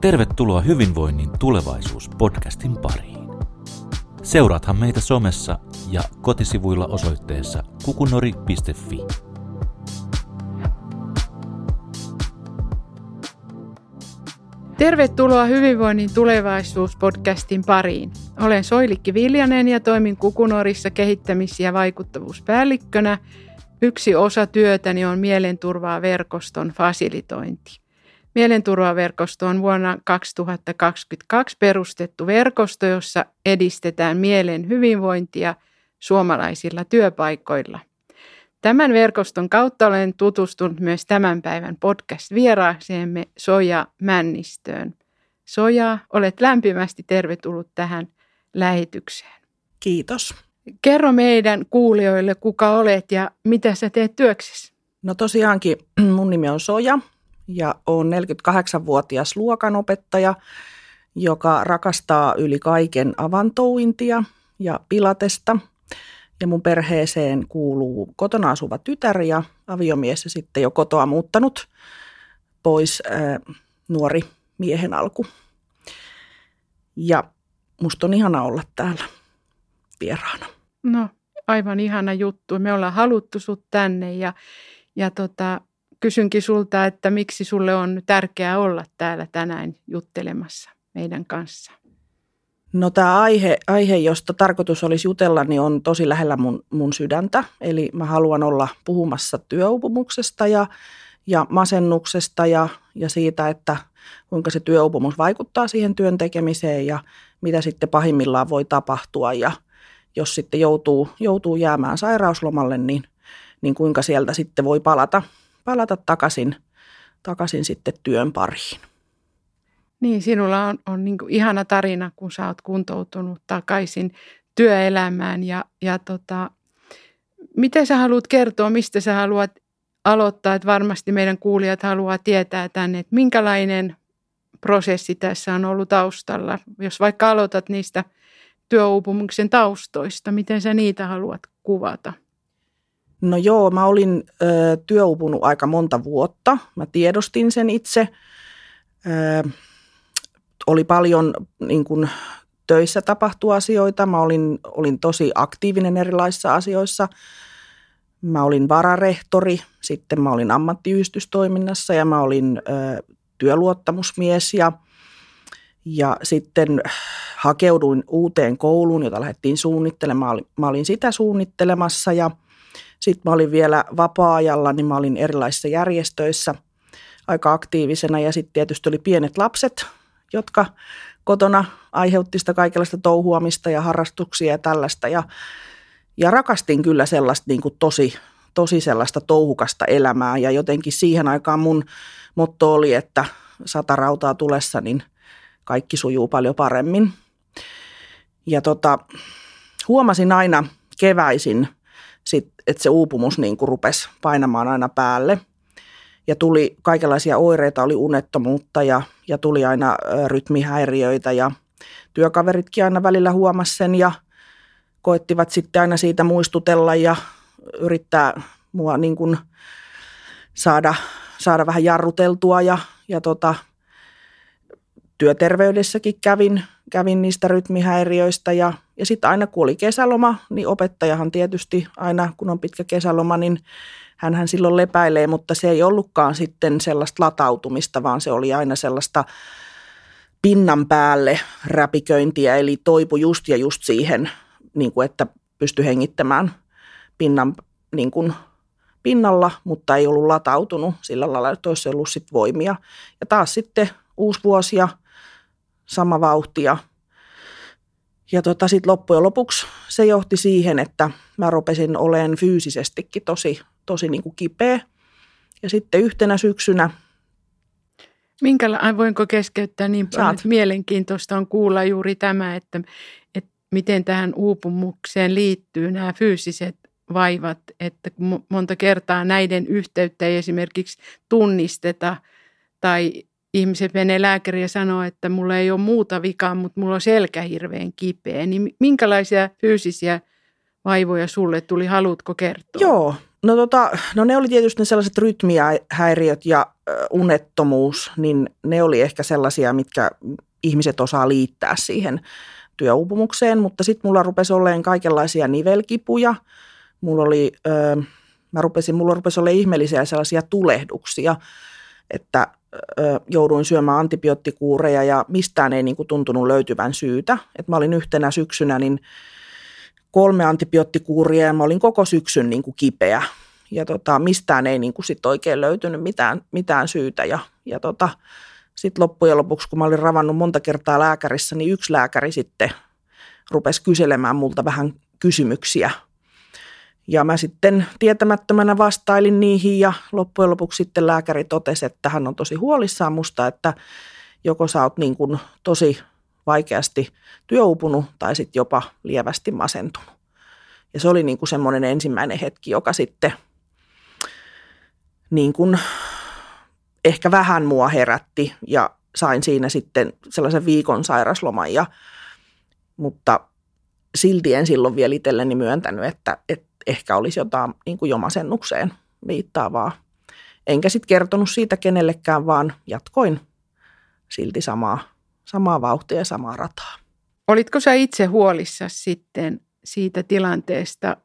Tervetuloa Hyvinvoinnin tulevaisuus-podcastin pariin. Seuraathan meitä somessa ja kotisivuilla osoitteessa kukunori.fi. Tervetuloa Hyvinvoinnin tulevaisuus-podcastin pariin. Olen Soilikki Viljanen ja toimin Kukunorissa kehittämis- ja vaikuttavuuspäällikkönä. Yksi osa työtäni on mielenturvaa verkoston fasilitointi. Mielenturvaverkosto on vuonna 2022 perustettu verkosto, jossa edistetään mielen hyvinvointia suomalaisilla työpaikoilla. Tämän verkoston kautta olen tutustunut myös tämän päivän podcast-vieraakseemme Soja Männistöön. Soja, olet lämpimästi tervetullut tähän lähetykseen. Kiitos. Kerro meidän kuulijoille, kuka olet ja mitä sä teet työksessä. No tosiaankin mun nimi on Soja ja olen 48-vuotias luokanopettaja, joka rakastaa yli kaiken avantouintia ja pilatesta. Ja mun perheeseen kuuluu kotona asuva tytär ja aviomies ja sitten jo kotoa muuttanut pois ää, nuori miehen alku. Ja musta on ihana olla täällä vieraana. No, aivan ihana juttu. Me ollaan haluttu sut tänne ja, ja tota, kysynkin sulta, että miksi sulle on tärkeää olla täällä tänään juttelemassa meidän kanssa? No tämä aihe, aihe, josta tarkoitus olisi jutella, niin on tosi lähellä mun, mun sydäntä. Eli mä haluan olla puhumassa työupumuksesta ja, ja masennuksesta ja, ja siitä, että kuinka se työupumus vaikuttaa siihen työn tekemiseen ja mitä sitten pahimmillaan voi tapahtua. Ja jos sitten joutuu, joutuu jäämään sairauslomalle, niin, niin kuinka sieltä sitten voi palata palata takaisin, takaisin sitten työn pariin. Niin, sinulla on, on niin ihana tarina, kun sä oot kuntoutunut takaisin työelämään ja, ja tota, miten sä haluat kertoa, mistä sä haluat aloittaa, että varmasti meidän kuulijat haluaa tietää tänne, että minkälainen prosessi tässä on ollut taustalla. Jos vaikka aloitat niistä työuupumuksen taustoista, miten sä niitä haluat kuvata? No joo, mä olin ö, työupunut aika monta vuotta. Mä tiedostin sen itse. Ö, oli paljon niin kun, töissä tapahtua asioita. Mä olin, olin tosi aktiivinen erilaisissa asioissa. Mä olin vararehtori, sitten mä olin ammattiyhdistystoiminnassa ja mä olin ö, työluottamusmies ja, ja sitten hakeuduin uuteen kouluun, jota lähdettiin suunnittelemaan. Mä olin sitä suunnittelemassa ja – sitten mä olin vielä vapaa-ajalla, niin mä olin erilaisissa järjestöissä aika aktiivisena ja sitten tietysti oli pienet lapset, jotka kotona aiheutti sitä kaikenlaista touhuamista ja harrastuksia ja tällaista. Ja, ja rakastin kyllä sellaista niin kuin tosi, tosi sellaista touhukasta elämää ja jotenkin siihen aikaan mun motto oli, että sata rautaa tulessa, niin kaikki sujuu paljon paremmin. Ja tota, huomasin aina keväisin – sit, että se uupumus niin kuin rupesi painamaan aina päälle. Ja tuli kaikenlaisia oireita, oli unettomuutta ja, ja tuli aina rytmihäiriöitä ja työkaveritkin aina välillä huomasi sen ja koettivat sitten aina siitä muistutella ja yrittää mua niin kuin saada, saada vähän jarruteltua ja, ja tota, työterveydessäkin kävin, kävin niistä rytmihäiriöistä ja, ja sitten aina kun oli kesäloma, niin opettajahan tietysti aina kun on pitkä kesäloma, niin hän silloin lepäilee, mutta se ei ollutkaan sitten sellaista latautumista, vaan se oli aina sellaista pinnan päälle räpiköintiä, eli toipu just ja just siihen, niin kuin että pystyi hengittämään pinnan niin kuin pinnalla, mutta ei ollut latautunut sillä lailla, että olisi ollut sit voimia. Ja taas sitten uusi vuosi ja sama vauhti ja, ja tota, sitten loppujen lopuksi se johti siihen, että mä rupesin olemaan fyysisestikin tosi, tosi niin kuin kipeä. Ja sitten yhtenä syksynä Minkäla- voinko keskeyttää niin paljon, mielenkiintoista on kuulla juuri tämä, että, että miten tähän uupumukseen liittyy nämä fyysiset vaivat, että monta kertaa näiden yhteyttä ei esimerkiksi tunnisteta tai ihmiset menee lääkäriin ja sanoo, että mulla ei ole muuta vikaa, mutta mulla on selkä hirveän kipeä. Niin minkälaisia fyysisiä vaivoja sulle tuli, haluatko kertoa? Joo, No, tota, no ne oli tietysti ne sellaiset rytmiähäiriöt ja unettomuus, niin ne oli ehkä sellaisia, mitkä ihmiset osaa liittää siihen työuupumukseen, mutta sitten mulla rupesi olemaan kaikenlaisia nivelkipuja. Mulla oli, ö, mä rupesin, mulla rupesi olemaan ihmeellisiä sellaisia tulehduksia, että ö, jouduin syömään antibioottikuureja ja mistään ei niin kuin tuntunut löytyvän syytä. Et mä olin yhtenä syksynä niin kolme antibioottikuuria ja mä olin koko syksyn niin kuin kipeä. Ja tota, mistään ei niin kuin sit oikein löytynyt mitään, mitään syytä. Ja, ja tota, sitten loppujen lopuksi, kun mä olin ravannut monta kertaa lääkärissä, niin yksi lääkäri sitten rupesi kyselemään multa vähän kysymyksiä. Ja mä sitten tietämättömänä vastailin niihin ja loppujen lopuksi sitten lääkäri totesi, että hän on tosi huolissaan musta, että joko sä oot niin kuin tosi vaikeasti työupunut tai sitten jopa lievästi masentunut. Ja se oli niin kuin semmoinen ensimmäinen hetki, joka sitten niin kuin ehkä vähän mua herätti ja sain siinä sitten sellaisen viikon sairasloman. Ja, mutta silti en silloin vielä itselleni myöntänyt, että, että ehkä olisi jotain niin kuin jo masennukseen viittaavaa. Enkä sitten kertonut siitä kenellekään, vaan jatkoin silti samaa, samaa vauhtia ja samaa rataa. Olitko sä itse huolissa sitten siitä tilanteesta,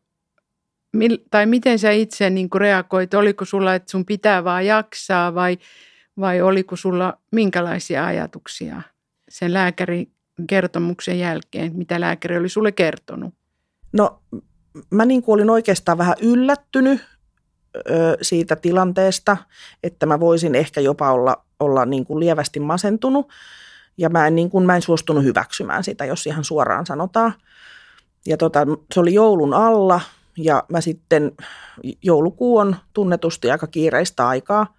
tai miten sä itse niin kuin reagoit? Oliko sulla, että sun pitää vaan jaksaa vai, vai oliko sulla minkälaisia ajatuksia sen lääkärin kertomuksen jälkeen, mitä lääkäri oli sulle kertonut? No mä niin kuin olin oikeastaan vähän yllättynyt ö, siitä tilanteesta, että mä voisin ehkä jopa olla, olla niin kuin lievästi masentunut. Ja mä en, niin kuin, mä en suostunut hyväksymään sitä, jos ihan suoraan sanotaan. Ja tota, se oli joulun alla ja mä sitten, joulukuu on tunnetusti aika kiireistä aikaa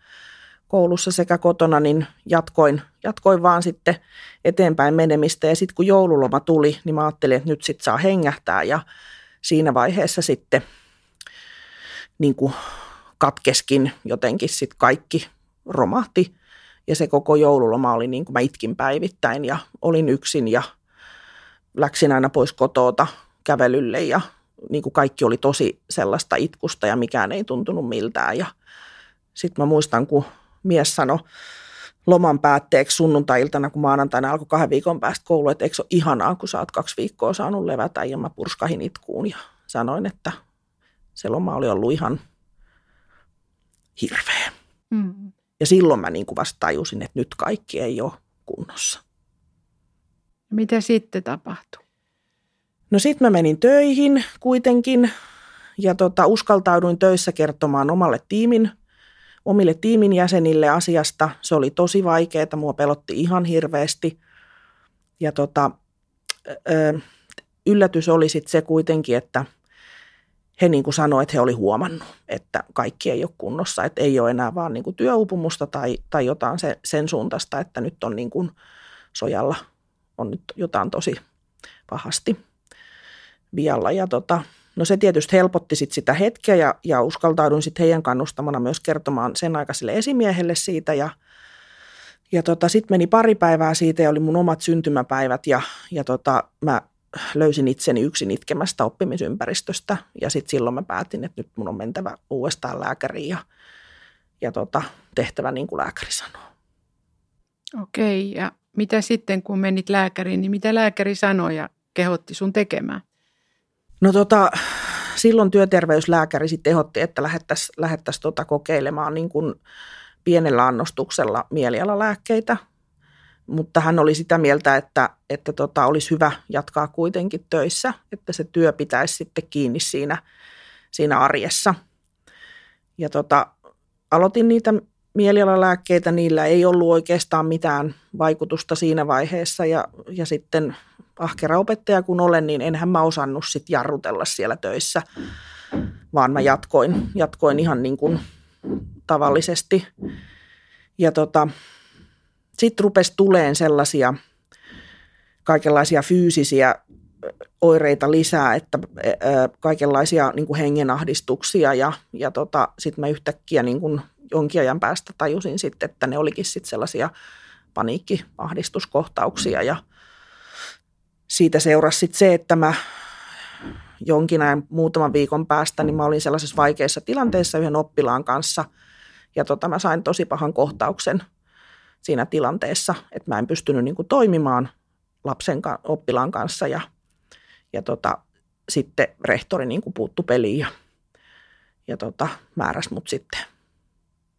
koulussa sekä kotona, niin jatkoin, jatkoin vaan sitten eteenpäin menemistä. Ja sitten kun joululoma tuli, niin mä ajattelin, että nyt sitten saa hengähtää ja siinä vaiheessa sitten niin kuin katkeskin jotenkin sitten kaikki romahti. Ja se koko joululoma oli niin kuin mä itkin päivittäin ja olin yksin ja läksin aina pois kotoota kävelylle ja niin kuin kaikki oli tosi sellaista itkusta ja mikään ei tuntunut miltään. Ja sitten mä muistan, kun mies sanoi loman päätteeksi sunnuntai-iltana, kun maanantaina alkoi kahden viikon päästä koulu, että eikö se ole ihanaa, kun sä oot kaksi viikkoa saanut levätä ja mä purskahin itkuun ja sanoin, että se loma oli ollut ihan hirveä. Mm. Ja silloin mä niin kuin vasta tajusin, että nyt kaikki ei ole kunnossa. Mitä sitten tapahtui? No sitten mä menin töihin kuitenkin ja tota, uskaltauduin töissä kertomaan omalle tiimin, omille tiimin jäsenille asiasta. Se oli tosi vaikeaa, mua pelotti ihan hirveästi. Ja tota, yllätys oli sitten se kuitenkin, että he niin kuin sanoivat, että he oli huomannut, että kaikki ei ole kunnossa, että ei ole enää vaan niin kuin työupumusta tai, tai jotain se, sen suuntaista, että nyt on niin kuin sojalla on nyt jotain tosi pahasti vialla. Ja tota, no se tietysti helpotti sit sitä hetkeä ja, ja uskaltauduin sitten heidän kannustamana myös kertomaan sen aikaiselle esimiehelle siitä ja ja tota, sitten meni pari päivää siitä ja oli mun omat syntymäpäivät ja, ja tota, mä löysin itseni yksin itkemästä oppimisympäristöstä ja sitten silloin mä päätin, että nyt mun on mentävä uudestaan lääkäriin ja, ja tota, tehtävä niin kuin lääkäri sanoo. Okei, ja mitä sitten kun menit lääkäriin, niin mitä lääkäri sanoi ja kehotti sun tekemään? No tota, silloin työterveyslääkäri sitten ehdotti, että lähettäisiin lähettäisi tota kokeilemaan niin kuin pienellä annostuksella mielialalääkkeitä, mutta hän oli sitä mieltä, että, että tota, olisi hyvä jatkaa kuitenkin töissä, että se työ pitäisi sitten kiinni siinä, siinä arjessa. Ja tota, aloitin niitä mielialalääkkeitä, niillä ei ollut oikeastaan mitään vaikutusta siinä vaiheessa. Ja, ja sitten ahkera opettaja kun olen, niin enhän mä osannut sit jarrutella siellä töissä, vaan mä jatkoin, jatkoin ihan niin kuin tavallisesti. Ja tota, sitten rupesi tuleen sellaisia kaikenlaisia fyysisiä oireita lisää, että kaikenlaisia niin kuin hengenahdistuksia ja, ja tota, sitten mä yhtäkkiä niin kuin jonkin ajan päästä tajusin sitten, että ne olikin sitten sellaisia paniikkiahdistuskohtauksia ja siitä seurasi sitten se, että mä jonkin ajan muutaman viikon päästä, niin mä olin sellaisessa vaikeassa tilanteessa yhden oppilaan kanssa. Ja tota, mä sain tosi pahan kohtauksen siinä tilanteessa, että mä en pystynyt niin kuin toimimaan lapsen oppilaan kanssa ja, ja tota, sitten rehtori niin kuin puuttu peliin ja, ja tota, määräsi mut sitten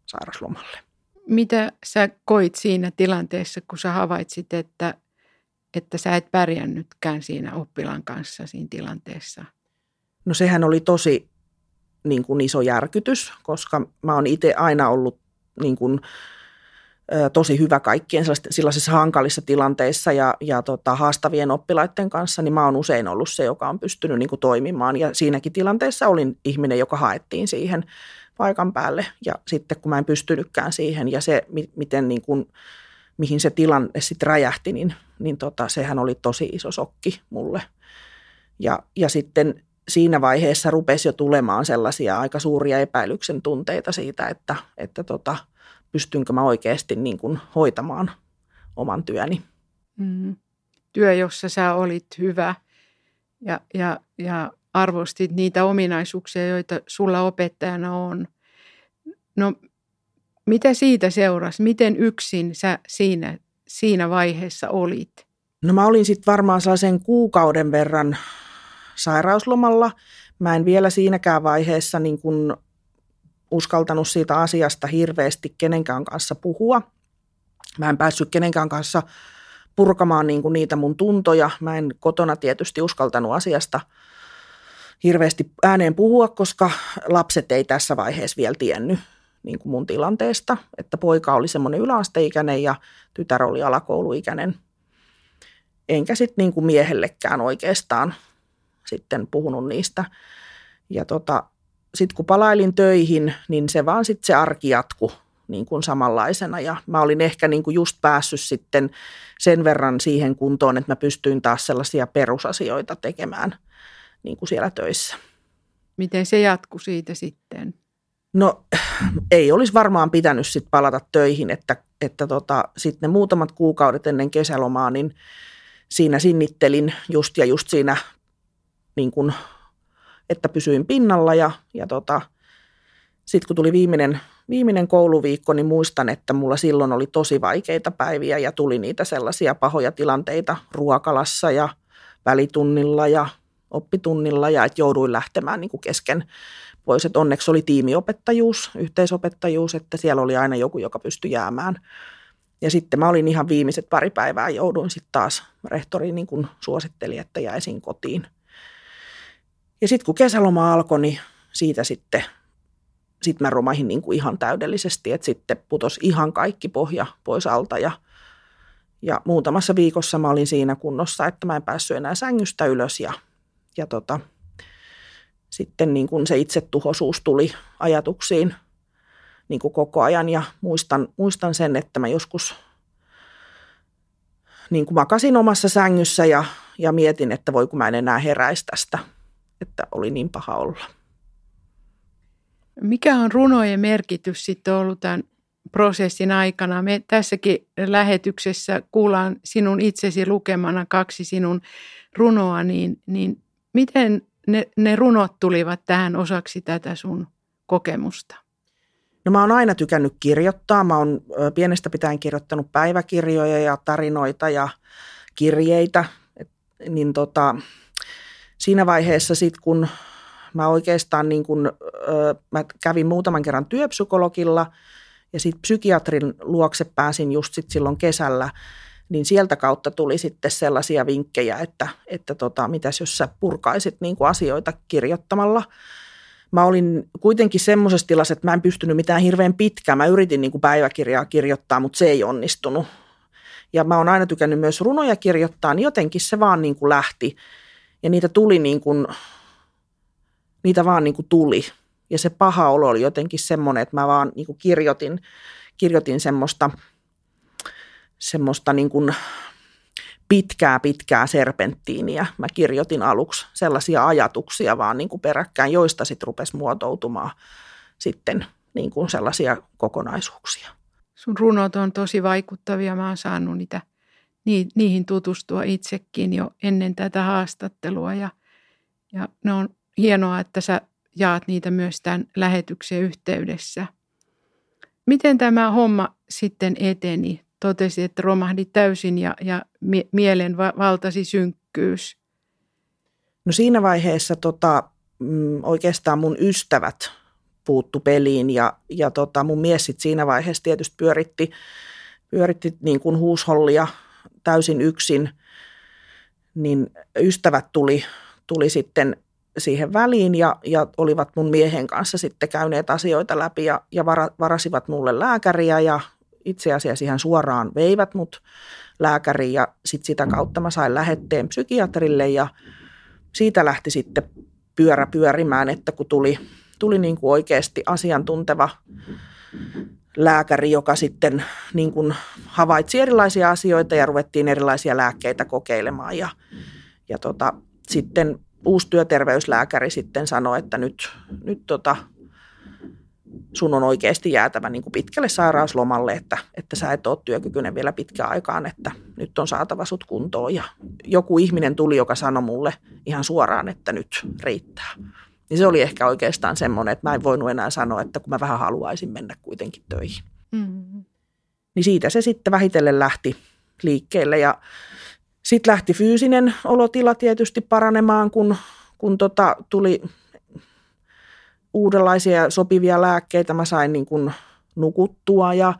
sairaslomalle. Mitä sä koit siinä tilanteessa, kun sä havaitsit, että, että sä et pärjännytkään siinä oppilaan kanssa siinä tilanteessa? No sehän oli tosi niin kuin iso järkytys, koska mä oon itse aina ollut niin kuin, tosi hyvä kaikkien sellaisissa hankalissa tilanteissa ja, ja tota, haastavien oppilaiden kanssa, niin mä oon usein ollut se, joka on pystynyt niin kuin, toimimaan. Ja siinäkin tilanteessa olin ihminen, joka haettiin siihen paikan päälle. Ja sitten kun mä en pystynytkään siihen ja se, miten niin kuin, mihin se tilanne sitten räjähti, niin, niin tota, sehän oli tosi iso sokki mulle. Ja, ja sitten siinä vaiheessa rupesi jo tulemaan sellaisia aika suuria epäilyksen tunteita siitä, että, että tota, pystynkö mä oikeasti niin kuin hoitamaan oman työni. Mm. Työ, jossa sä olit hyvä ja, ja, ja arvostit niitä ominaisuuksia, joita sulla opettajana on. No, mitä siitä seurasi? Miten yksin sä siinä, siinä vaiheessa olit? No mä olin sitten varmaan sellaisen kuukauden verran sairauslomalla. Mä en vielä siinäkään vaiheessa niin kuin uskaltanut siitä asiasta hirveästi kenenkään kanssa puhua. Mä en päässyt kenenkään kanssa purkamaan niin kuin niitä mun tuntoja. Mä en kotona tietysti uskaltanut asiasta hirveästi ääneen puhua, koska lapset ei tässä vaiheessa vielä tiennyt niin kuin mun tilanteesta. Että poika oli semmoinen yläasteikäinen ja tytär oli alakouluikäinen. Enkä sitten niin kuin miehellekään oikeastaan sitten puhunut niistä. Ja tota, sitten kun palailin töihin, niin se vaan sitten se arki jatku niin kuin samanlaisena. Ja mä olin ehkä niin kuin just päässyt sitten sen verran siihen kuntoon, että mä pystyin taas sellaisia perusasioita tekemään niin kuin siellä töissä. Miten se jatkui siitä sitten? No ei olisi varmaan pitänyt sitten palata töihin, että, että tota, sitten ne muutamat kuukaudet ennen kesälomaa, niin siinä sinnittelin just ja just siinä niin kuin että pysyin pinnalla ja, ja tota, sitten kun tuli viimeinen, viimeinen kouluviikko, niin muistan, että mulla silloin oli tosi vaikeita päiviä ja tuli niitä sellaisia pahoja tilanteita ruokalassa ja välitunnilla ja oppitunnilla ja että jouduin lähtemään niin kuin kesken pois. Että onneksi oli tiimiopettajuus, yhteisopettajuus, että siellä oli aina joku, joka pystyi jäämään. Ja sitten mä olin ihan viimeiset pari päivää, jouduin sitten taas, rehtori niin kuin suositteli, että jäisin kotiin – ja sitten kun kesäloma alkoi, niin siitä sitten sit mä romahin niin kuin ihan täydellisesti, että sitten putos ihan kaikki pohja pois alta ja, ja muutamassa viikossa mä olin siinä kunnossa, että mä en päässyt enää sängystä ylös ja, ja tota, sitten niin kuin se itsetuhoisuus tuli ajatuksiin niin kuin koko ajan ja muistan, muistan sen, että mä joskus niin kuin makasin omassa sängyssä ja, ja mietin, että voi kun mä en enää heräisi tästä – että oli niin paha olla. Mikä on runojen merkitys sitten ollut tämän prosessin aikana? Me tässäkin lähetyksessä kuullaan sinun itsesi lukemana kaksi sinun runoa, niin, niin miten ne, ne runot tulivat tähän osaksi tätä sun kokemusta? No mä oon aina tykännyt kirjoittaa. Mä oon pienestä pitäen kirjoittanut päiväkirjoja ja tarinoita ja kirjeitä. Et, niin tota, siinä vaiheessa sitten, kun mä oikeastaan niin kun, mä kävin muutaman kerran työpsykologilla ja sitten psykiatrin luokse pääsin just sit silloin kesällä, niin sieltä kautta tuli sitten sellaisia vinkkejä, että, että tota, mitäs jos sä purkaisit niin kuin asioita kirjoittamalla. Mä olin kuitenkin semmoisessa tilassa, että mä en pystynyt mitään hirveän pitkään. Mä yritin niin kuin päiväkirjaa kirjoittaa, mutta se ei onnistunut. Ja mä oon aina tykännyt myös runoja kirjoittaa, niin jotenkin se vaan niin kuin lähti. Ja niitä tuli niin kuin, niitä vaan niin kuin tuli. Ja se paha olo oli jotenkin semmoinen, että mä vaan niin kuin kirjoitin, kirjoitin semmoista, semmoista niin kuin pitkää, pitkää serpenttiiniä. Mä kirjoitin aluksi sellaisia ajatuksia vaan niin kuin peräkkäin, joista sitten rupesi muotoutumaan sitten niin kuin sellaisia kokonaisuuksia. Sun runot on tosi vaikuttavia. Mä oon saanut niitä – niihin tutustua itsekin jo ennen tätä haastattelua. Ja, Ja ne on hienoa, että sä jaat niitä myös tämän lähetyksen yhteydessä. Miten tämä homma sitten eteni? Totesi, että romahdi täysin ja, ja mielen valtasi synkkyys. No siinä vaiheessa tota, mm, oikeastaan mun ystävät puuttu peliin ja, ja tota, mun mies sit siinä vaiheessa tietysti pyöritti, pyöritti niin kuin huushollia täysin yksin, niin ystävät tuli, tuli sitten siihen väliin ja, ja olivat mun miehen kanssa sitten käyneet asioita läpi ja, ja vara, varasivat mulle lääkäriä ja itse asiassa ihan suoraan veivät mut lääkäriin ja sit sitä kautta mä sain lähetteen psykiatrille ja siitä lähti sitten pyörä pyörimään, että kun tuli, tuli niin kuin oikeasti asiantunteva lääkäri, joka sitten niin kuin havaitsi erilaisia asioita ja ruvettiin erilaisia lääkkeitä kokeilemaan ja, ja tota, sitten uusi työterveyslääkäri sitten sanoi, että nyt, nyt tota, sun on oikeasti jäätävä niin kuin pitkälle sairauslomalle, että, että sä et ole työkykyinen vielä pitkään aikaan, että nyt on saatava sut kuntoon. Ja joku ihminen tuli, joka sanoi mulle ihan suoraan, että nyt riittää. Niin se oli ehkä oikeastaan semmoinen, että mä en voinut enää sanoa, että kun mä vähän haluaisin mennä kuitenkin töihin. Mm-hmm. Niin siitä se sitten vähitellen lähti liikkeelle ja sitten lähti fyysinen olotila tietysti paranemaan, kun, kun tota, tuli uudenlaisia sopivia lääkkeitä. Mä sain niin kuin nukuttua ja,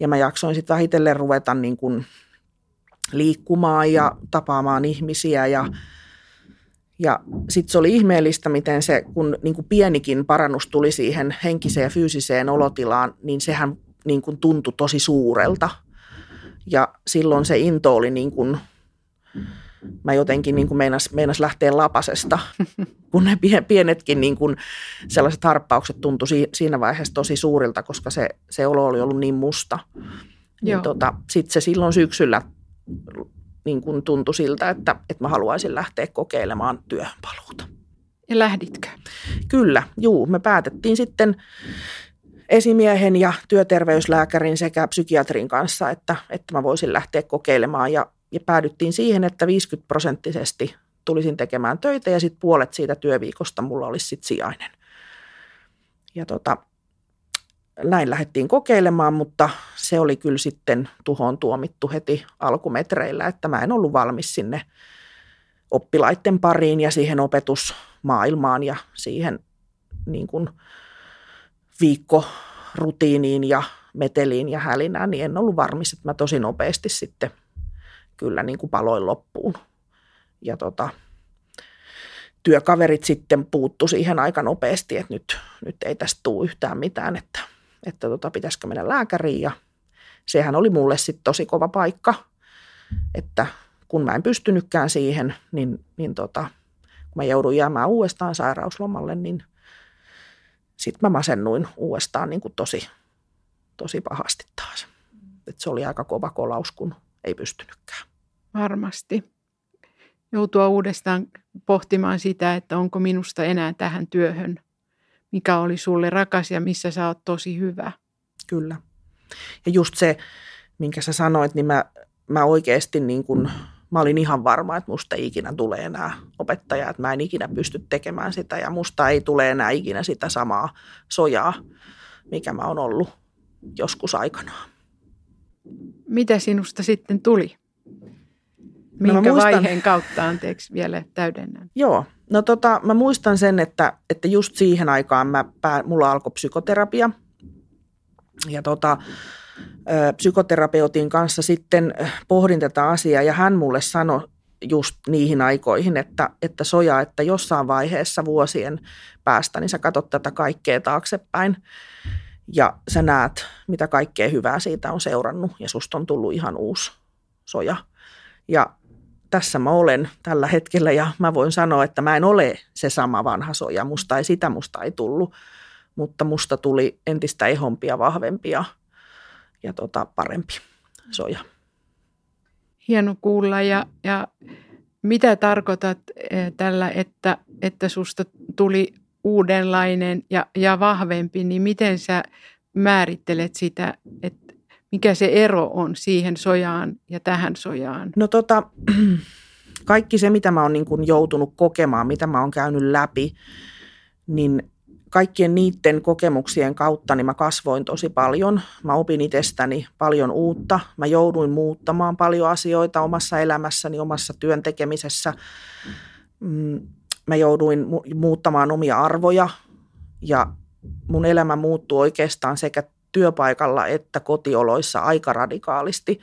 ja mä jaksoin sitten vähitellen ruveta niin kuin liikkumaan ja tapaamaan ihmisiä ja ja sitten se oli ihmeellistä, miten se, kun niin kuin pienikin parannus tuli siihen henkiseen ja fyysiseen olotilaan, niin sehän niin kuin tuntui tosi suurelta. Ja silloin se into oli niin kuin mä jotenkin niin kuin meinas, meinas lähteä lapasesta, kun ne pienetkin niin kuin sellaiset harppaukset tuntui siinä vaiheessa tosi suurilta, koska se, se olo oli ollut niin musta. Niin tota, Sitten se silloin syksyllä niin kuin tuntui siltä, että, että mä haluaisin lähteä kokeilemaan työhönpaluuta. Ja lähditkö? Kyllä, juu. Me päätettiin sitten esimiehen ja työterveyslääkärin sekä psykiatrin kanssa, että, että mä voisin lähteä kokeilemaan. Ja ja päädyttiin siihen, että 50 prosenttisesti tulisin tekemään töitä ja sitten puolet siitä työviikosta mulla olisi sitten sijainen. Ja tota, näin lähdettiin kokeilemaan, mutta se oli kyllä sitten tuhoon tuomittu heti alkumetreillä, että mä en ollut valmis sinne oppilaiden pariin ja siihen opetusmaailmaan ja siihen niin kuin viikkorutiiniin ja meteliin ja hälinään, niin en ollut varmis, että mä tosi nopeasti sitten – kyllä niin kuin paloin loppuun. Ja tota, työkaverit sitten puuttu siihen aika nopeasti, että nyt, nyt ei tästä tule yhtään mitään, että, että tota, pitäisikö mennä lääkäriin. Ja sehän oli mulle sitten tosi kova paikka, että kun mä en pystynytkään siihen, niin, niin tota, kun mä joudun jäämään uudestaan sairauslomalle, niin sitten mä masennuin uudestaan niin kuin tosi, tosi pahasti taas. Et se oli aika kova kolaus, kun ei pystynytkään. Varmasti. Joutua uudestaan pohtimaan sitä, että onko minusta enää tähän työhön, mikä oli sulle rakas ja missä sä oot tosi hyvä. Kyllä. Ja just se, minkä sä sanoit, niin mä, mä oikeasti niin kun, mä olin ihan varma, että musta ei ikinä tule enää opettaja, että mä en ikinä pysty tekemään sitä ja musta ei tule enää ikinä sitä samaa sojaa, mikä mä oon ollut joskus aikanaan. Mitä sinusta sitten tuli? Minkä no muistan, vaiheen kautta, anteeksi vielä täydennän. Joo, no tota, mä muistan sen, että, että just siihen aikaan mä, pää, mulla alkoi psykoterapia. Ja tota, psykoterapeutin kanssa sitten pohdin tätä asiaa ja hän mulle sanoi just niihin aikoihin, että, että soja, että jossain vaiheessa vuosien päästä, niin sä katsot tätä kaikkea taaksepäin ja sä näet, mitä kaikkea hyvää siitä on seurannut ja susta on tullut ihan uusi soja. Ja tässä mä olen tällä hetkellä ja mä voin sanoa, että mä en ole se sama vanha soja. Musta ei sitä, musta ei tullut, mutta musta tuli entistä ehompia, vahvempia ja tota, parempi soja. Hieno kuulla ja, ja mitä tarkoitat eh, tällä, että, että susta tuli uudenlainen ja, ja vahvempi, niin miten sä määrittelet sitä, että mikä se ero on siihen sojaan ja tähän sojaan? No tota, kaikki se, mitä mä oon niin joutunut kokemaan, mitä mä oon käynyt läpi, niin kaikkien niiden kokemuksien kautta niin mä kasvoin tosi paljon. Mä opin itsestäni paljon uutta. Mä jouduin muuttamaan paljon asioita omassa elämässäni, omassa työn tekemisessä. Mä jouduin muuttamaan omia arvoja ja mun elämä muuttui oikeastaan sekä työpaikalla että kotioloissa aika radikaalisti.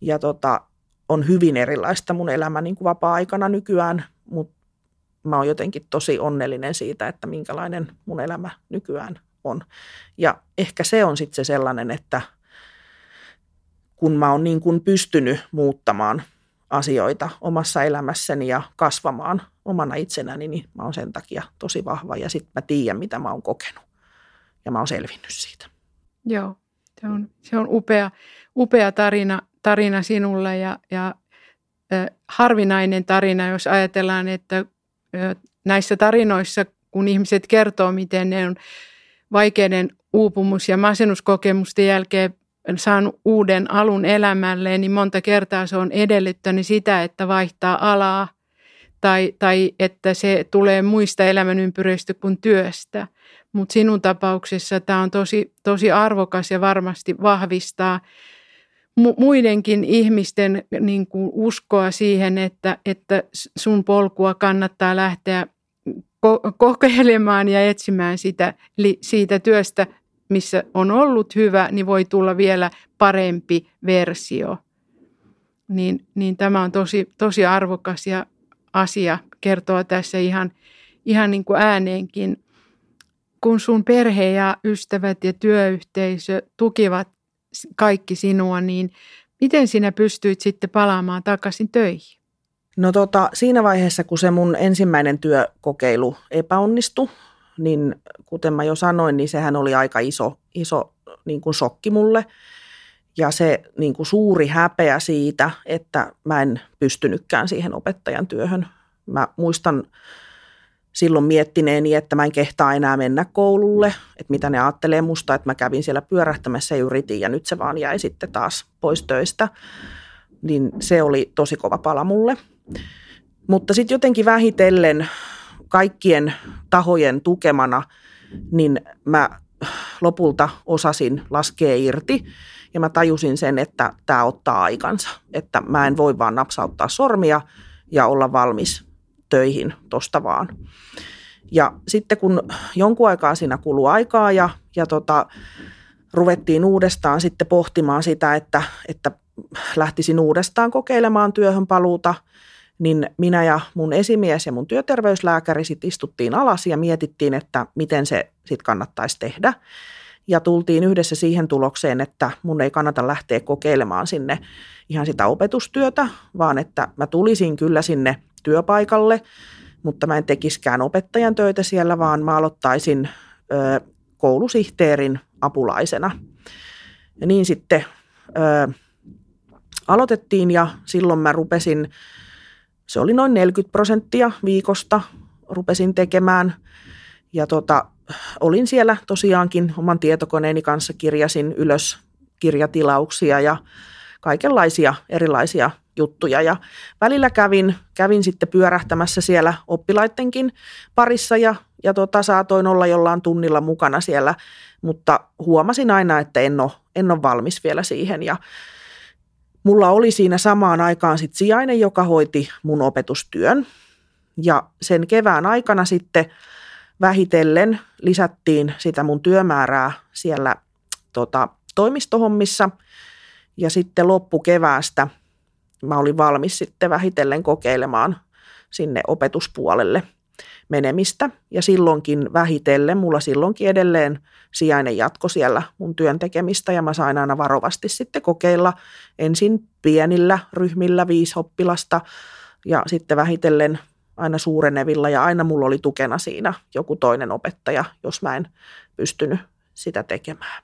Ja tota, on hyvin erilaista mun elämä niin kuin vapaa-aikana nykyään, mutta mä oon jotenkin tosi onnellinen siitä, että minkälainen mun elämä nykyään on. Ja ehkä se on sitten se sellainen, että kun mä oon niin kuin pystynyt muuttamaan asioita omassa elämässäni ja kasvamaan omana itsenäni, niin mä oon sen takia tosi vahva ja sitten mä tiedän, mitä mä oon kokenut ja mä oon selvinnyt siitä. Joo, se on, se on upea, upea tarina, tarina sinulle ja, ja äh, harvinainen tarina, jos ajatellaan, että äh, näissä tarinoissa, kun ihmiset kertoo, miten ne on vaikeiden uupumus- ja masennuskokemusten jälkeen saanut uuden alun elämälleen, niin monta kertaa se on edellyttänyt sitä, että vaihtaa alaa tai, tai että se tulee muista elämänympyröistä kuin työstä. Mutta sinun tapauksessa tämä on tosi, tosi arvokas ja varmasti vahvistaa muidenkin ihmisten niin kuin uskoa siihen, että, että sun polkua kannattaa lähteä kokeilemaan ja etsimään sitä, siitä työstä, missä on ollut hyvä, niin voi tulla vielä parempi versio. Niin, niin tämä on tosi, tosi arvokas ja asia kertoa tässä ihan, ihan niin kuin ääneenkin kun sun perhe ja ystävät ja työyhteisö tukivat kaikki sinua, niin miten sinä pystyit sitten palaamaan takaisin töihin? No tota, siinä vaiheessa, kun se mun ensimmäinen työkokeilu epäonnistui, niin kuten mä jo sanoin, niin sehän oli aika iso, iso niin kuin shokki mulle. Ja se niin kuin suuri häpeä siitä, että mä en pystynytkään siihen opettajan työhön. Mä muistan silloin miettineeni, että mä en kehtaa enää mennä koululle, että mitä ne ajattelee musta, että mä kävin siellä pyörähtämässä ja yritin ja nyt se vaan jäi sitten taas pois töistä. Niin se oli tosi kova pala mulle. Mutta sitten jotenkin vähitellen kaikkien tahojen tukemana, niin mä lopulta osasin laskea irti ja mä tajusin sen, että tämä ottaa aikansa, että mä en voi vaan napsauttaa sormia ja olla valmis töihin tosta vaan. Ja sitten kun jonkun aikaa siinä kuluu aikaa ja, ja tota, ruvettiin uudestaan sitten pohtimaan sitä, että, että lähtisin uudestaan kokeilemaan työhön paluuta, niin minä ja mun esimies ja mun työterveyslääkäri sitten istuttiin alas ja mietittiin, että miten se sitten kannattaisi tehdä. Ja tultiin yhdessä siihen tulokseen, että mun ei kannata lähteä kokeilemaan sinne ihan sitä opetustyötä, vaan että mä tulisin kyllä sinne työpaikalle, mutta mä en tekiskään opettajan töitä siellä, vaan mä aloittaisin ö, koulusihteerin apulaisena. Ja niin sitten ö, aloitettiin ja silloin mä rupesin, se oli noin 40 prosenttia viikosta, rupesin tekemään. Ja tota, olin siellä tosiaankin oman tietokoneeni kanssa, kirjasin ylös kirjatilauksia ja kaikenlaisia erilaisia juttuja. Ja välillä kävin, kävin sitten pyörähtämässä siellä oppilaidenkin parissa ja, ja tota, saatoin olla jollain tunnilla mukana siellä, mutta huomasin aina, että en ole, en ole valmis vielä siihen. Ja mulla oli siinä samaan aikaan sit sijainen, joka hoiti mun opetustyön. Ja sen kevään aikana sitten vähitellen lisättiin sitä mun työmäärää siellä tota, toimistohommissa. Ja sitten loppukeväästä – mä olin valmis sitten vähitellen kokeilemaan sinne opetuspuolelle menemistä. Ja silloinkin vähitellen, mulla silloinkin edelleen sijainen jatko siellä mun työn tekemistä ja mä sain aina varovasti sitten kokeilla ensin pienillä ryhmillä viisi oppilasta ja sitten vähitellen aina suurenevilla ja aina mulla oli tukena siinä joku toinen opettaja, jos mä en pystynyt sitä tekemään.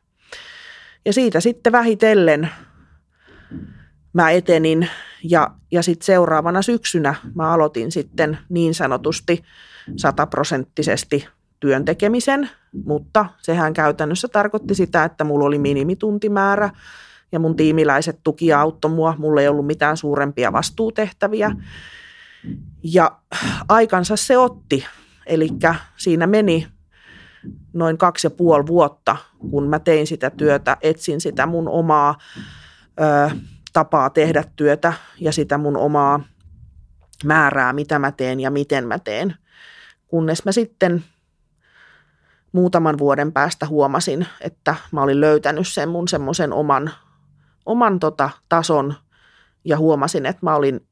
Ja siitä sitten vähitellen mä etenin ja, ja sitten seuraavana syksynä mä aloitin sitten niin sanotusti sataprosenttisesti työn tekemisen, mutta sehän käytännössä tarkoitti sitä, että mulla oli minimituntimäärä ja mun tiimiläiset tuki auttoi mua. Mulla ei ollut mitään suurempia vastuutehtäviä. Ja aikansa se otti, eli siinä meni noin kaksi ja puoli vuotta, kun mä tein sitä työtä, etsin sitä mun omaa ö, tapaa tehdä työtä ja sitä mun omaa määrää, mitä mä teen ja miten mä teen. Kunnes mä sitten muutaman vuoden päästä huomasin, että mä olin löytänyt sen mun semmoisen oman, oman tota tason ja huomasin, että mä olin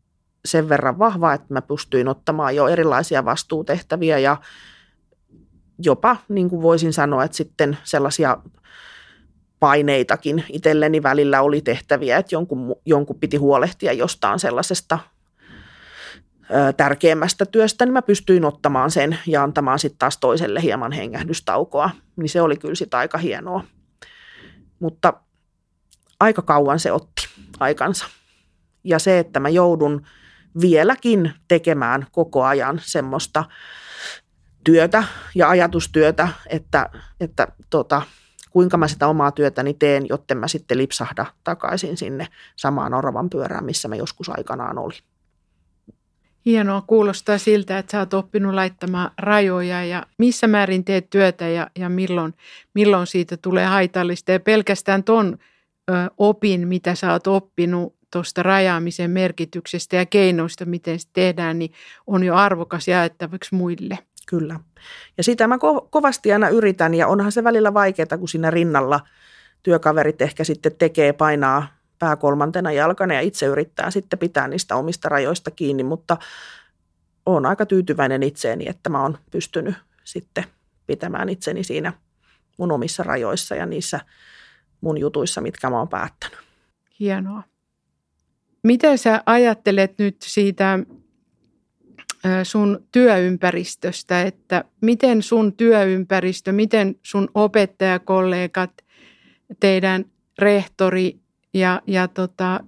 sen verran vahva, että mä pystyin ottamaan jo erilaisia vastuutehtäviä ja jopa niin kuin voisin sanoa, että sitten sellaisia paineitakin itselleni välillä oli tehtäviä, että jonkun, jonkun piti huolehtia jostain sellaisesta ö, tärkeämmästä työstä, niin mä pystyin ottamaan sen ja antamaan sitten taas toiselle hieman hengähdystaukoa. Niin se oli kyllä sitten aika hienoa. Mutta aika kauan se otti aikansa. Ja se, että mä joudun vieläkin tekemään koko ajan semmoista työtä ja ajatustyötä, että, että tota, kuinka mä sitä omaa työtäni teen, jotta mä sitten lipsahda takaisin sinne samaan oravan pyörään, missä mä joskus aikanaan oli. Hienoa, kuulostaa siltä, että sä oot oppinut laittamaan rajoja ja missä määrin teet työtä ja, ja milloin, milloin siitä tulee haitallista. Ja pelkästään ton ö, opin, mitä sä oot oppinut tuosta rajaamisen merkityksestä ja keinoista, miten se tehdään, niin on jo arvokas jaettavaksi muille. Kyllä. Ja sitä mä ko- kovasti aina yritän ja onhan se välillä vaikeaa, kun siinä rinnalla työkaverit ehkä sitten tekee, painaa pää kolmantena jalkana ja itse yrittää sitten pitää niistä omista rajoista kiinni, mutta olen aika tyytyväinen itseeni, että mä oon pystynyt sitten pitämään itseni siinä mun omissa rajoissa ja niissä mun jutuissa, mitkä mä oon päättänyt. Hienoa. Mitä sä ajattelet nyt siitä sun työympäristöstä, että miten sun työympäristö, miten sun opettajakollegat, teidän rehtori ja, ja tota,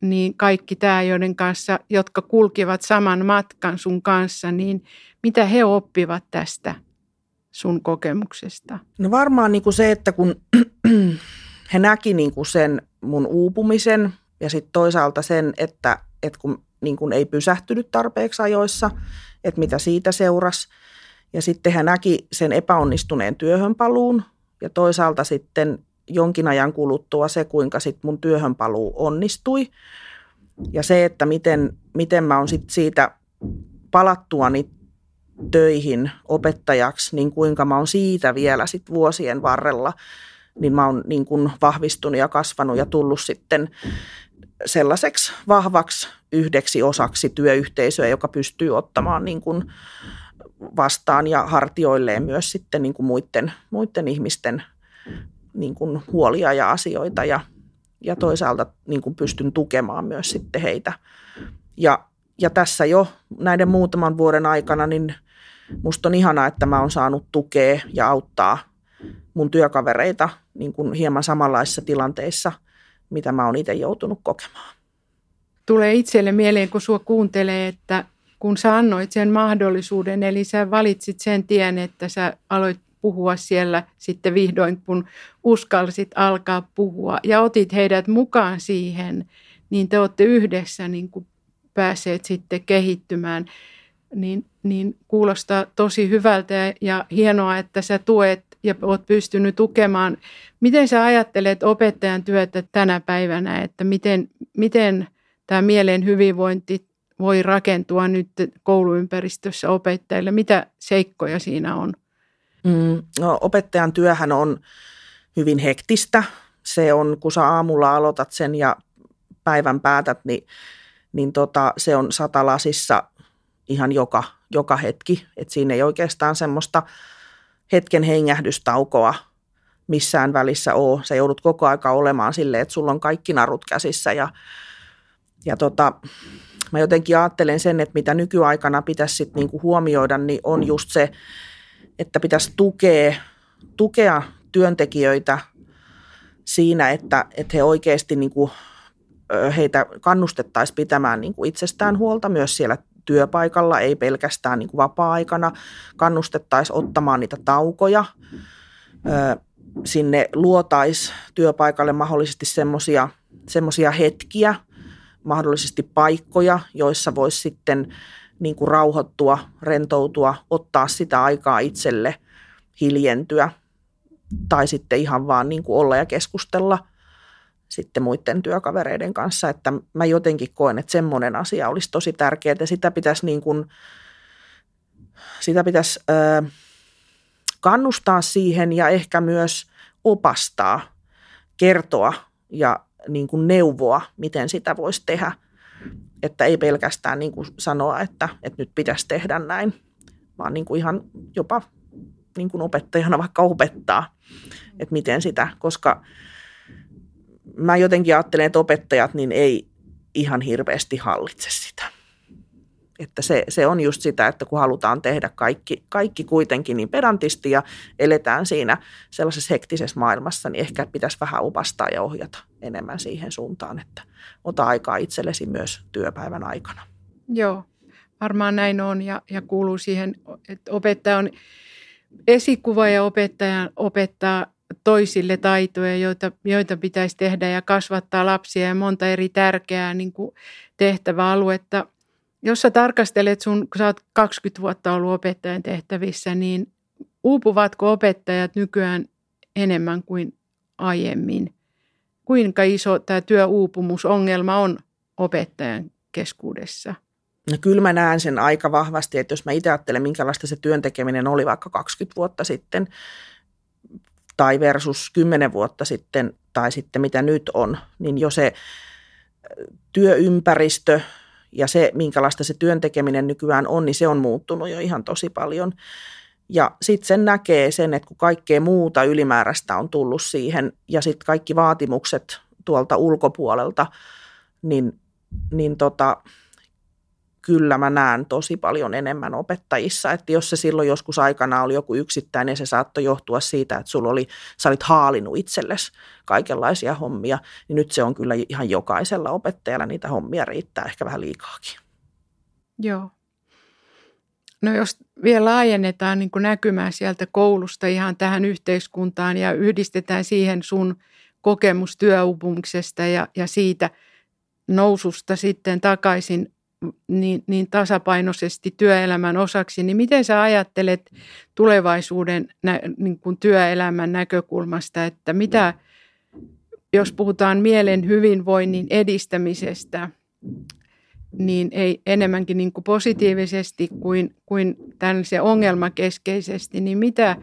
niin kaikki tämä, joiden kanssa, jotka kulkivat saman matkan sun kanssa, niin mitä he oppivat tästä sun kokemuksesta? No varmaan niin kuin se, että kun he näki niin kuin sen mun uupumisen ja sitten toisaalta sen, että, että kun niin kuin ei pysähtynyt tarpeeksi ajoissa, että mitä siitä seurasi. Ja sitten hän näki sen epäonnistuneen työhönpaluun ja toisaalta sitten jonkin ajan kuluttua se, kuinka sitten mun työhönpaluu onnistui. Ja se, että miten, miten mä oon sit siitä palattuani töihin opettajaksi, niin kuinka mä oon siitä vielä sit vuosien varrella, niin mä oon niin kuin vahvistunut ja kasvanut ja tullut sitten sellaiseksi vahvaksi yhdeksi osaksi työyhteisöä, joka pystyy ottamaan niin kuin vastaan ja hartioilleen myös sitten niin kuin muiden, muiden ihmisten niin kuin huolia ja asioita ja, ja toisaalta niin kuin pystyn tukemaan myös sitten heitä. Ja, ja tässä jo näiden muutaman vuoden aikana, niin musta on ihanaa, että mä oon saanut tukea ja auttaa mun työkavereita niin kuin hieman samanlaisissa tilanteissa – mitä mä oon itse joutunut kokemaan. Tulee itselle mieleen, kun sua kuuntelee, että kun sä annoit sen mahdollisuuden, eli sä valitsit sen tien, että sä aloit puhua siellä sitten vihdoin, kun uskalsit alkaa puhua ja otit heidät mukaan siihen, niin te olette yhdessä niin kuin päässeet sitten kehittymään, niin, niin kuulostaa tosi hyvältä ja, hienoa, että sä tuet ja olet pystynyt tukemaan. Miten sä ajattelet opettajan työtä tänä päivänä, että miten, miten tämä mielen hyvinvointi voi rakentua nyt kouluympäristössä opettajille? Mitä seikkoja siinä on? Mm, no, opettajan työhän on hyvin hektistä. Se on, kun sä aamulla aloitat sen ja päivän päätät, niin, niin tota, se on satalasissa ihan joka, joka hetki. Et siinä ei oikeastaan semmoista hetken hengähdystaukoa missään välissä ole. Sä joudut koko aika olemaan silleen, että sulla on kaikki narut käsissä ja, ja tota, mä jotenkin ajattelen sen, että mitä nykyaikana pitäisi sit niinku huomioida, niin on just se, että pitäisi tukea, tukea työntekijöitä siinä, että, että he oikeasti niinku, heitä kannustettaisiin pitämään niinku itsestään huolta myös siellä työpaikalla, ei pelkästään niin kuin vapaa-aikana. Kannustettaisiin ottamaan niitä taukoja. Sinne luotaisi työpaikalle mahdollisesti semmoisia hetkiä, mahdollisesti paikkoja, joissa voisi sitten niin kuin rauhoittua, rentoutua, ottaa sitä aikaa itselle, hiljentyä tai sitten ihan vaan niin kuin olla ja keskustella sitten muiden työkavereiden kanssa, että mä jotenkin koen, että semmoinen asia olisi tosi tärkeää ja sitä pitäisi niin kuin, sitä pitäisi ö, kannustaa siihen ja ehkä myös opastaa, kertoa ja niin kuin neuvoa, miten sitä voisi tehdä. Että ei pelkästään niin kuin sanoa, että, että nyt pitäisi tehdä näin, vaan niin kuin ihan jopa niin kuin opettajana vaikka opettaa, että miten sitä, koska mä jotenkin ajattelen, että opettajat niin ei ihan hirveästi hallitse sitä. Että se, se on just sitä, että kun halutaan tehdä kaikki, kaikki kuitenkin niin pedantisti ja eletään siinä sellaisessa hektisessä maailmassa, niin ehkä pitäisi vähän opastaa ja ohjata enemmän siihen suuntaan, että ota aikaa itsellesi myös työpäivän aikana. Joo, varmaan näin on ja, ja kuuluu siihen, että opettaja on esikuva ja opettaja opettaa toisille taitoja, joita, joita pitäisi tehdä ja kasvattaa lapsia ja monta eri tärkeää niin kuin tehtäväaluetta. Jos sä tarkastelet sun, kun sä oot 20 vuotta ollut opettajan tehtävissä, niin uupuvatko opettajat nykyään enemmän kuin aiemmin? Kuinka iso tämä työuupumusongelma on opettajan keskuudessa? No kyllä mä näen sen aika vahvasti, että jos mä itse ajattelen, minkälaista se työntekeminen oli vaikka 20 vuotta sitten tai versus 10 vuotta sitten tai sitten mitä nyt on, niin jo se työympäristö ja se, minkälaista se työntekeminen nykyään on, niin se on muuttunut jo ihan tosi paljon. Ja sitten sen näkee sen, että kun kaikkea muuta ylimääräistä on tullut siihen ja sitten kaikki vaatimukset tuolta ulkopuolelta, niin, niin tota, kyllä mä näen tosi paljon enemmän opettajissa. Että jos se silloin joskus aikana oli joku yksittäinen, se saattoi johtua siitä, että sulla oli, sä olit haalinut itsellesi kaikenlaisia hommia, niin nyt se on kyllä ihan jokaisella opettajalla niitä hommia riittää ehkä vähän liikaakin. Joo. No jos vielä laajennetaan niin näkymää sieltä koulusta ihan tähän yhteiskuntaan ja yhdistetään siihen sun kokemus työupumuksesta ja, ja siitä noususta sitten takaisin niin, niin tasapainoisesti työelämän osaksi, niin miten sä ajattelet tulevaisuuden nä, niin kuin työelämän näkökulmasta, että mitä, jos puhutaan mielen hyvinvoinnin edistämisestä, niin ei enemmänkin niin kuin positiivisesti kuin, kuin tällaisen ongelmakeskeisesti, niin mitä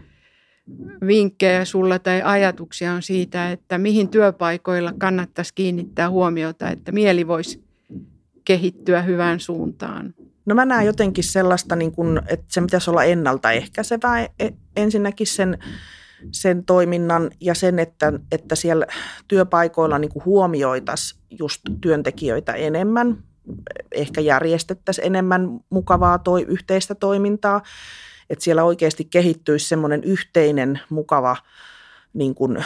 vinkkejä sulla tai ajatuksia on siitä, että mihin työpaikoilla kannattaisi kiinnittää huomiota, että mieli voisi kehittyä hyvään suuntaan? No mä näen jotenkin sellaista, niin kuin, että se pitäisi olla ennaltaehkäisevää e, ensinnäkin sen, sen toiminnan ja sen, että, että siellä työpaikoilla niin huomioitaisiin just työntekijöitä enemmän, ehkä järjestettäisiin enemmän mukavaa toi, yhteistä toimintaa, että siellä oikeasti kehittyisi semmoinen yhteinen mukava niin kuin,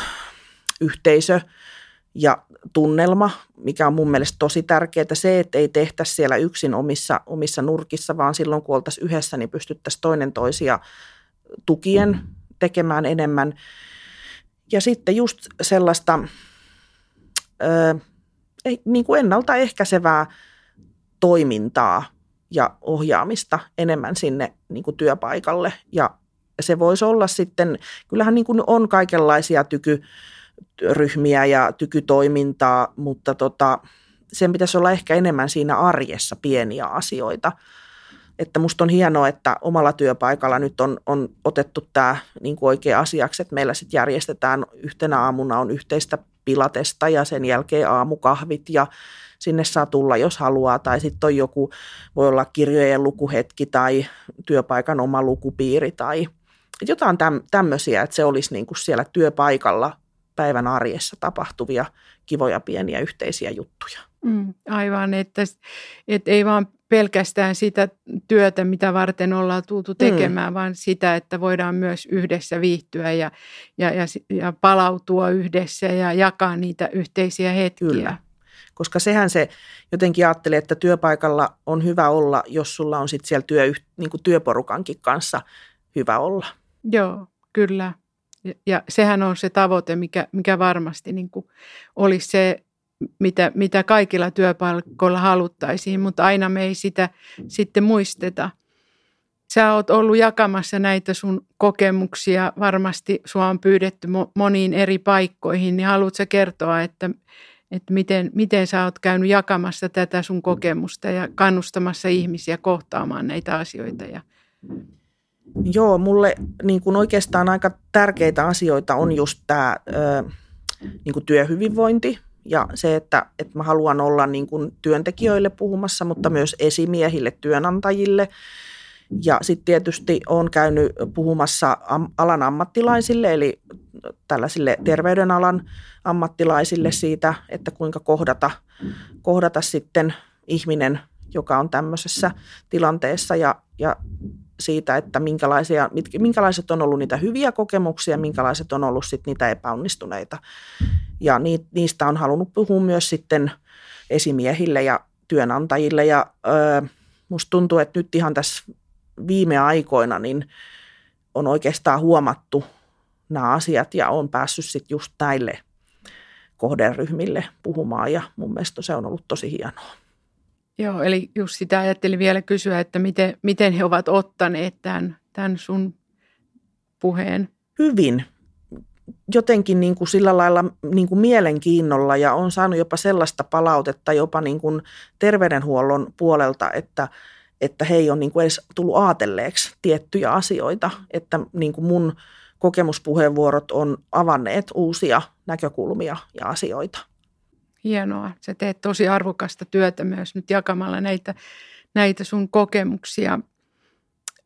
yhteisö, ja tunnelma, mikä on mun mielestä tosi tärkeää. Se, että ei tehtäisi siellä yksin omissa, omissa nurkissa, vaan silloin kun oltaisiin yhdessä, niin pystyttäisiin toinen toisia tukien tekemään enemmän. Ja sitten just sellaista ö, niin kuin ennaltaehkäisevää toimintaa ja ohjaamista enemmän sinne niin kuin työpaikalle. Ja se voisi olla sitten, kyllähän niin kuin on kaikenlaisia tyky, ryhmiä ja tykytoimintaa, mutta tota, sen pitäisi olla ehkä enemmän siinä arjessa pieniä asioita. Että musta on hienoa, että omalla työpaikalla nyt on, on otettu tämä niin oikea asiaksi, että meillä sitten järjestetään yhtenä aamuna on yhteistä pilatesta ja sen jälkeen aamukahvit ja sinne saa tulla, jos haluaa. Tai sitten on joku, voi olla kirjojen lukuhetki tai työpaikan oma lukupiiri tai jotain tämmöisiä, että se olisi niin kuin siellä työpaikalla päivän arjessa tapahtuvia kivoja pieniä yhteisiä juttuja. Mm, aivan, että, että ei vaan pelkästään sitä työtä, mitä varten ollaan tultu mm. tekemään, mm. vaan sitä, että voidaan myös yhdessä viihtyä ja, ja, ja, ja palautua yhdessä ja jakaa niitä yhteisiä hetkiä. Kyllä. Koska sehän se jotenkin ajattelee, että työpaikalla on hyvä olla, jos sulla on sitten siellä työ, niin työporukankin kanssa hyvä olla. Joo, kyllä. Ja sehän on se tavoite, mikä, mikä varmasti niin kuin olisi se mitä, mitä kaikilla työpaikoilla haluttaisiin, mutta aina me ei sitä sitten muisteta. Sä oot ollut jakamassa näitä sun kokemuksia, varmasti sua on pyydetty moniin eri paikkoihin, niin haluatko kertoa, että, että miten, miten sä oot käynyt jakamassa tätä sun kokemusta ja kannustamassa ihmisiä kohtaamaan näitä asioita ja Joo, mulle niin kuin oikeastaan aika tärkeitä asioita on just tämä niin kuin työhyvinvointi ja se, että, että mä haluan olla niin kuin työntekijöille puhumassa, mutta myös esimiehille, työnantajille. Ja sitten tietysti olen käynyt puhumassa alan ammattilaisille, eli tällaisille terveydenalan ammattilaisille siitä, että kuinka kohdata, kohdata sitten ihminen, joka on tämmöisessä tilanteessa ja, ja siitä, että minkälaisia, minkälaiset on ollut niitä hyviä kokemuksia, minkälaiset on ollut sitten niitä epäonnistuneita. Ja niistä on halunnut puhua myös sitten esimiehille ja työnantajille. Ja öö, musta tuntuu, että nyt ihan tässä viime aikoina niin on oikeastaan huomattu nämä asiat ja on päässyt sitten just näille kohderyhmille puhumaan ja mun mielestä se on ollut tosi hienoa. Joo, eli just sitä ajattelin vielä kysyä, että miten, miten he ovat ottaneet tämän, tämän sun puheen. Hyvin. Jotenkin niin kuin sillä lailla niin kuin mielenkiinnolla ja on saanut jopa sellaista palautetta jopa niin kuin terveydenhuollon puolelta, että, että he ei ole niin kuin edes tullut aatelleeksi tiettyjä asioita, että niin kuin mun kokemuspuheenvuorot on avanneet uusia näkökulmia ja asioita. Hienoa. Sä teet tosi arvokasta työtä myös nyt jakamalla näitä, näitä sun kokemuksia.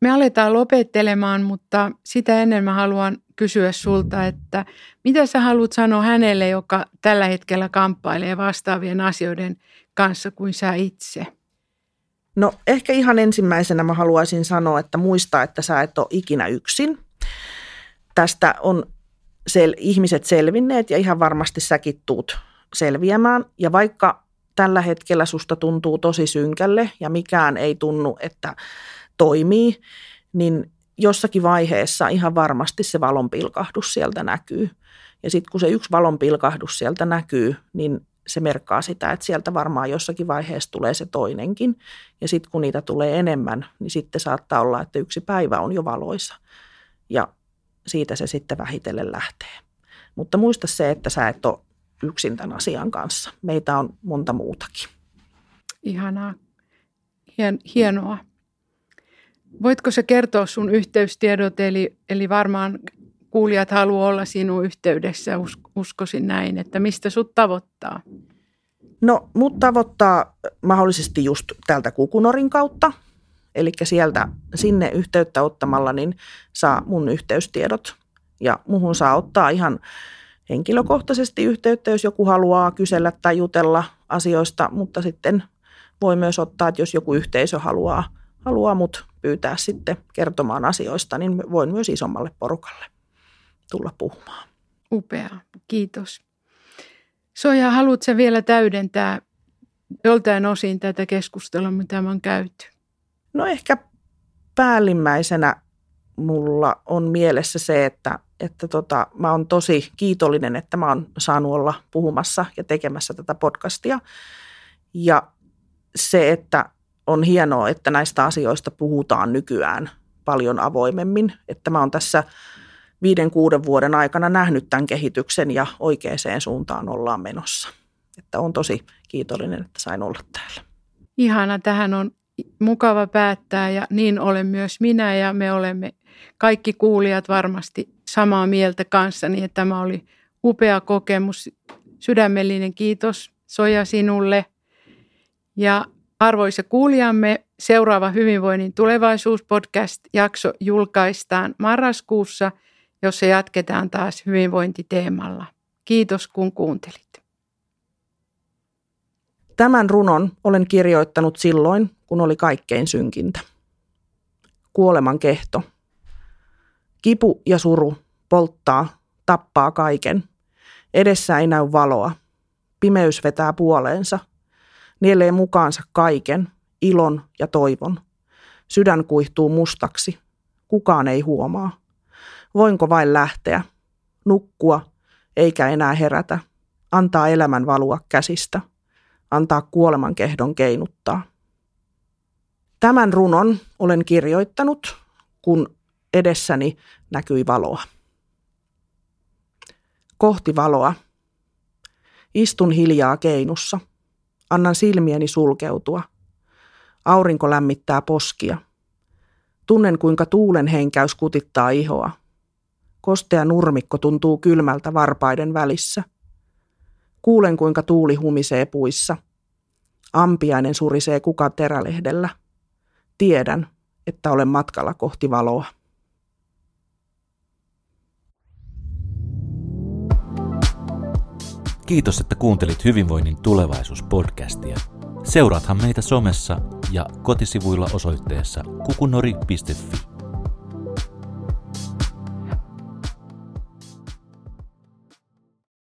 Me aletaan lopettelemaan, mutta sitä ennen mä haluan kysyä sulta, että mitä sä haluat sanoa hänelle, joka tällä hetkellä kamppailee vastaavien asioiden kanssa kuin sä itse? No ehkä ihan ensimmäisenä mä haluaisin sanoa, että muista, että sä et ole ikinä yksin. Tästä on sel- ihmiset selvinneet ja ihan varmasti säkin tuut selviämään. Ja vaikka tällä hetkellä susta tuntuu tosi synkälle ja mikään ei tunnu, että toimii, niin jossakin vaiheessa ihan varmasti se valonpilkahdus sieltä näkyy. Ja sitten kun se yksi valonpilkahdus sieltä näkyy, niin se merkkaa sitä, että sieltä varmaan jossakin vaiheessa tulee se toinenkin. Ja sitten kun niitä tulee enemmän, niin sitten saattaa olla, että yksi päivä on jo valoisa. Ja siitä se sitten vähitellen lähtee. Mutta muista se, että sä et ole yksin tämän asian kanssa. Meitä on monta muutakin. Ihanaa. Hien, hienoa. Voitko se kertoa sun yhteystiedot, eli, eli varmaan kuulijat haluaa olla sinun yhteydessä, uskoisin näin, että mistä sut tavoittaa? No, mut tavoittaa mahdollisesti just täältä Kukunorin kautta, eli sieltä sinne yhteyttä ottamalla niin saa mun yhteystiedot. Ja muhun saa ottaa ihan henkilökohtaisesti yhteyttä, jos joku haluaa kysellä tai jutella asioista, mutta sitten voi myös ottaa, että jos joku yhteisö haluaa, haluaa mut pyytää sitten kertomaan asioista, niin voin myös isommalle porukalle tulla puhumaan. Upea, kiitos. Soja, haluatko vielä täydentää joltain osin tätä keskustelua, mitä on käyty? No ehkä päällimmäisenä mulla on mielessä se, että että tota, mä oon tosi kiitollinen, että mä oon saanut olla puhumassa ja tekemässä tätä podcastia. Ja se, että on hienoa, että näistä asioista puhutaan nykyään paljon avoimemmin, että mä oon tässä viiden, kuuden vuoden aikana nähnyt tämän kehityksen ja oikeaan suuntaan ollaan menossa. Että on tosi kiitollinen, että sain olla täällä. Ihana, tähän on mukava päättää ja niin olen myös minä ja me olemme kaikki kuulijat varmasti samaa mieltä kanssani, että tämä oli upea kokemus. Sydämellinen kiitos Soja sinulle. Ja arvoisa kuulijamme, seuraava Hyvinvoinnin tulevaisuus-podcast-jakso julkaistaan marraskuussa, jossa jatketaan taas hyvinvointiteemalla. Kiitos kun kuuntelit. Tämän runon olen kirjoittanut silloin, kun oli kaikkein synkintä. Kuoleman kehto – Kipu ja suru polttaa, tappaa kaiken. Edessä ei näy valoa. Pimeys vetää puoleensa. Nielee mukaansa kaiken, ilon ja toivon. Sydän kuihtuu mustaksi. Kukaan ei huomaa. Voinko vain lähteä? Nukkua, eikä enää herätä. antaa elämän valua käsistä, antaa kuoleman kehdon keinuttaa. Tämän runon olen kirjoittanut, kun edessäni näkyi valoa. Kohti valoa. Istun hiljaa keinussa. Annan silmieni sulkeutua. Aurinko lämmittää poskia. Tunnen kuinka tuulen henkäys kutittaa ihoa. Kostea nurmikko tuntuu kylmältä varpaiden välissä. Kuulen kuinka tuuli humisee puissa. Ampiainen surisee kuka terälehdellä. Tiedän, että olen matkalla kohti valoa. Kiitos, että kuuntelit Hyvinvoinnin tulevaisuus-podcastia. Seuraathan meitä somessa ja kotisivuilla osoitteessa kukunori.fi.